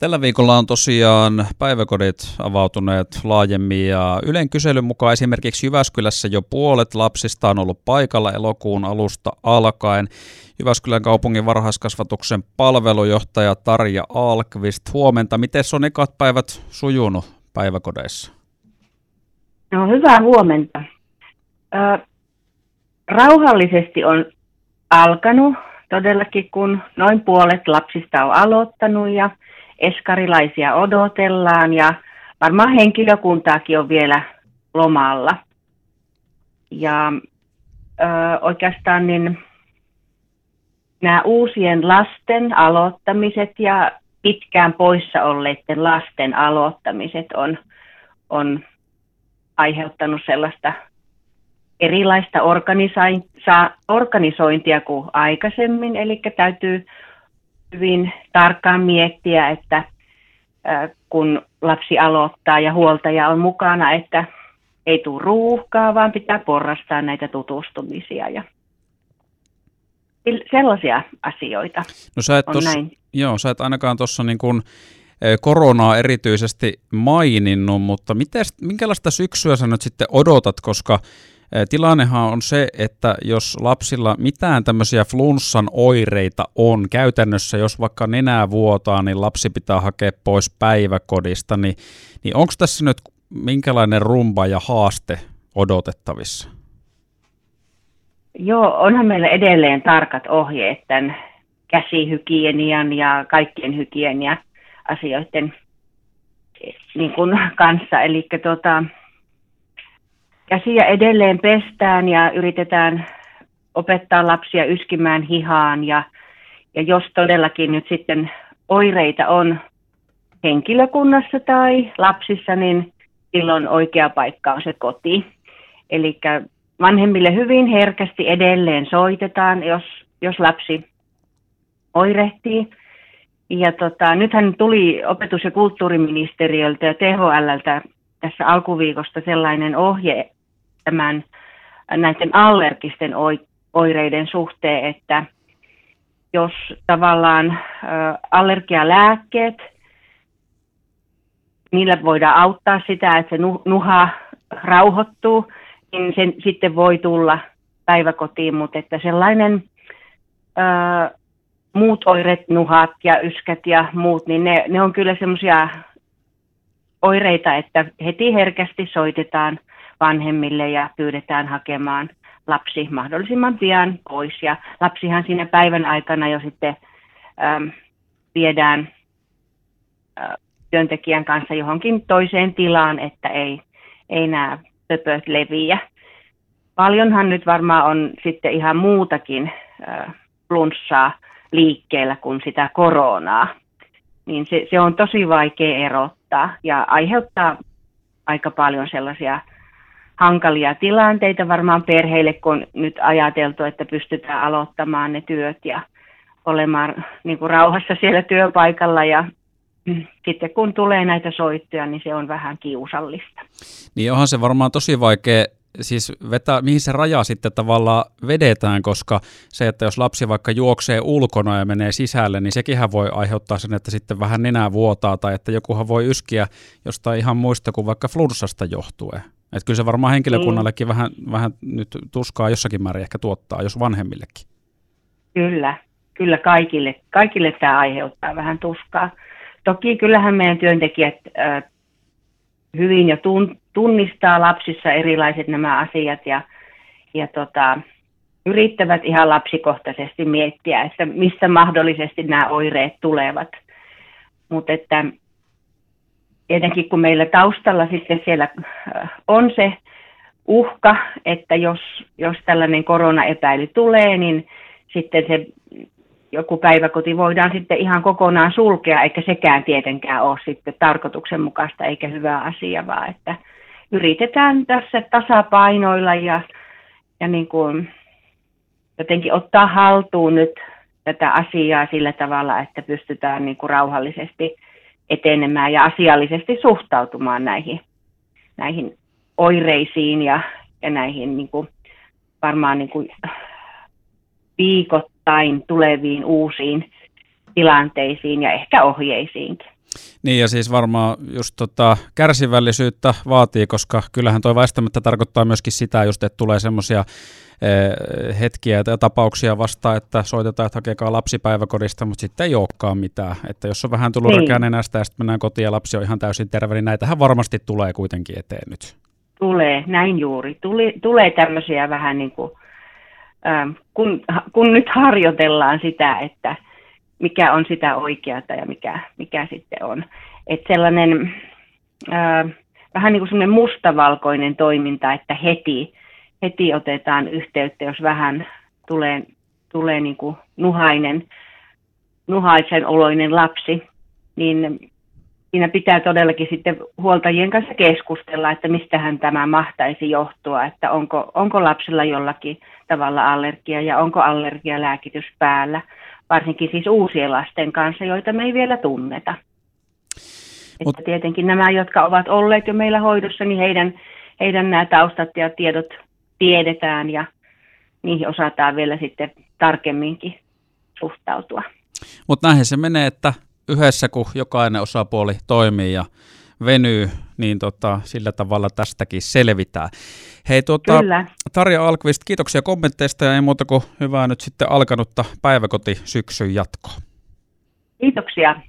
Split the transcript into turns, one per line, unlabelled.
Tällä viikolla on tosiaan päiväkodit avautuneet laajemmin ja Ylen kyselyn mukaan esimerkiksi Jyväskylässä jo puolet lapsista on ollut paikalla elokuun alusta alkaen. Jyväskylän kaupungin varhaiskasvatuksen palvelujohtaja Tarja Alkvist, huomenta. Miten on ekat päivät sujunut päiväkodeissa?
No hyvää huomenta. Ö, rauhallisesti on alkanut todellakin, kun noin puolet lapsista on aloittanut ja eskarilaisia odotellaan ja varmaan henkilökuntaakin on vielä lomalla. Ja ö, oikeastaan niin nämä uusien lasten aloittamiset ja pitkään poissa olleiden lasten aloittamiset on, on aiheuttanut sellaista erilaista organisointia kuin aikaisemmin, eli täytyy hyvin tarkkaan miettiä, että kun lapsi aloittaa ja huoltaja on mukana, että ei tule ruuhkaa, vaan pitää porrastaa näitä tutustumisia ja sellaisia asioita
no, sä et on tossa, näin. Joo, sä et ainakaan tuossa niin kuin koronaa erityisesti maininnut, mutta mites, minkälaista syksyä sä nyt sitten odotat, koska Tilannehan on se, että jos lapsilla mitään tämmöisiä flunssan oireita on, käytännössä jos vaikka nenää vuotaa, niin lapsi pitää hakea pois päiväkodista, niin, niin onko tässä nyt minkälainen rumba ja haaste odotettavissa?
Joo, onhan meillä edelleen tarkat ohjeet tämän käsihygienian ja kaikkien hygienia asioiden niin kuin kanssa. Eli tota, käsiä edelleen pestään ja yritetään opettaa lapsia yskimään hihaan ja, ja jos todellakin nyt sitten oireita on henkilökunnassa tai lapsissa, niin silloin oikea paikka on se koti. Eli vanhemmille hyvin herkästi edelleen soitetaan, jos, jos lapsi oirehtii. Ja tota, nythän tuli opetus- ja kulttuuriministeriöltä ja THLltä tässä alkuviikosta sellainen ohje, tämän näiden allergisten oireiden suhteen, että jos tavallaan allergialääkkeet, niillä voidaan auttaa sitä, että se nuha rauhoittuu, niin sen sitten voi tulla päiväkotiin, mutta että sellainen ää, muut oireet, nuhat ja yskät ja muut, niin ne, ne on kyllä semmoisia oireita, että heti herkästi soitetaan vanhemmille ja pyydetään hakemaan lapsi mahdollisimman pian pois. Ja lapsihan siinä päivän aikana jo sitten äm, viedään ä, työntekijän kanssa johonkin toiseen tilaan, että ei, ei nämä pöpöt leviä. Paljonhan nyt varmaan on sitten ihan muutakin ä, flunssaa liikkeellä kuin sitä koronaa. Niin se, se on tosi vaikea erottaa ja aiheuttaa aika paljon sellaisia hankalia tilanteita varmaan perheille, kun nyt ajateltu, että pystytään aloittamaan ne työt ja olemaan niin kuin rauhassa siellä työpaikalla ja sitten kun tulee näitä soittoja, niin se on vähän kiusallista.
Niin onhan se varmaan tosi vaikea siis vetää, mihin se raja sitten tavallaan vedetään, koska se, että jos lapsi vaikka juoksee ulkona ja menee sisälle, niin sekinhän voi aiheuttaa sen, että sitten vähän nenää vuotaa tai että jokuhan voi yskiä jostain ihan muista kuin vaikka flunssasta johtuen. Että kyllä se varmaan henkilökunnallekin mm. vähän, vähän nyt tuskaa jossakin määrin ehkä tuottaa, jos vanhemmillekin.
Kyllä, kyllä kaikille, kaikille tämä aiheuttaa vähän tuskaa. Toki kyllähän meidän työntekijät äh, hyvin jo tun, tunnistaa lapsissa erilaiset nämä asiat ja, ja tota, yrittävät ihan lapsikohtaisesti miettiä, että mistä mahdollisesti nämä oireet tulevat. Mutta että tietenkin kun meillä taustalla sitten siellä äh, on se uhka, että jos, jos tällainen koronaepäily tulee, niin sitten se joku päiväkoti voidaan sitten ihan kokonaan sulkea, eikä sekään tietenkään ole sitten tarkoituksenmukaista eikä hyvä asia, vaan että yritetään tässä tasapainoilla ja, ja niin kuin jotenkin ottaa haltuun nyt tätä asiaa sillä tavalla, että pystytään niin kuin rauhallisesti etenemään ja asiallisesti suhtautumaan näihin, näihin oireisiin ja, ja näihin niin kuin, varmaan niin kuin viikottain tuleviin uusiin tilanteisiin ja ehkä ohjeisiinkin.
Niin ja siis varmaan just tota, kärsivällisyyttä vaatii, koska kyllähän toi väistämättä tarkoittaa myöskin sitä just, että tulee semmoisia eh, hetkiä ja tapauksia vasta, että soitetaan, että hakekaa lapsipäiväkodista, mutta sitten ei olekaan mitään. Että jos on vähän tullut niin. nenästä ja sitten mennään kotiin ja lapsi on ihan täysin terve, niin näitähän varmasti tulee kuitenkin eteen nyt.
Tulee, näin juuri. Tuli, tulee tämmöisiä vähän niin kuin, ähm, kun, kun nyt harjoitellaan sitä, että mikä on sitä oikeata ja mikä, mikä sitten on. Että sellainen äh, vähän niin kuin semmoinen mustavalkoinen toiminta, että heti, heti otetaan yhteyttä, jos vähän tulee, tulee niin kuin nuhainen, nuhaisen oloinen lapsi, niin siinä pitää todellakin sitten huoltajien kanssa keskustella, että mistähän tämä mahtaisi johtua, että onko, onko lapsella jollakin tavalla allergia ja onko allergialääkitys päällä, varsinkin siis uusien lasten kanssa, joita me ei vielä tunneta. Mut... Että tietenkin nämä, jotka ovat olleet jo meillä hoidossa, niin heidän, heidän nämä taustat ja tiedot tiedetään ja niihin osataan vielä sitten tarkemminkin suhtautua.
Mutta näinhän se menee, että yhdessä kun jokainen osapuoli toimii ja venyy, niin tota, sillä tavalla tästäkin selvitään. Hei tuota, Kyllä. Tarja Alkvist, kiitoksia kommentteista ja ei muuta kuin hyvää nyt sitten alkanutta päiväkotisyksyn jatkoa.
Kiitoksia.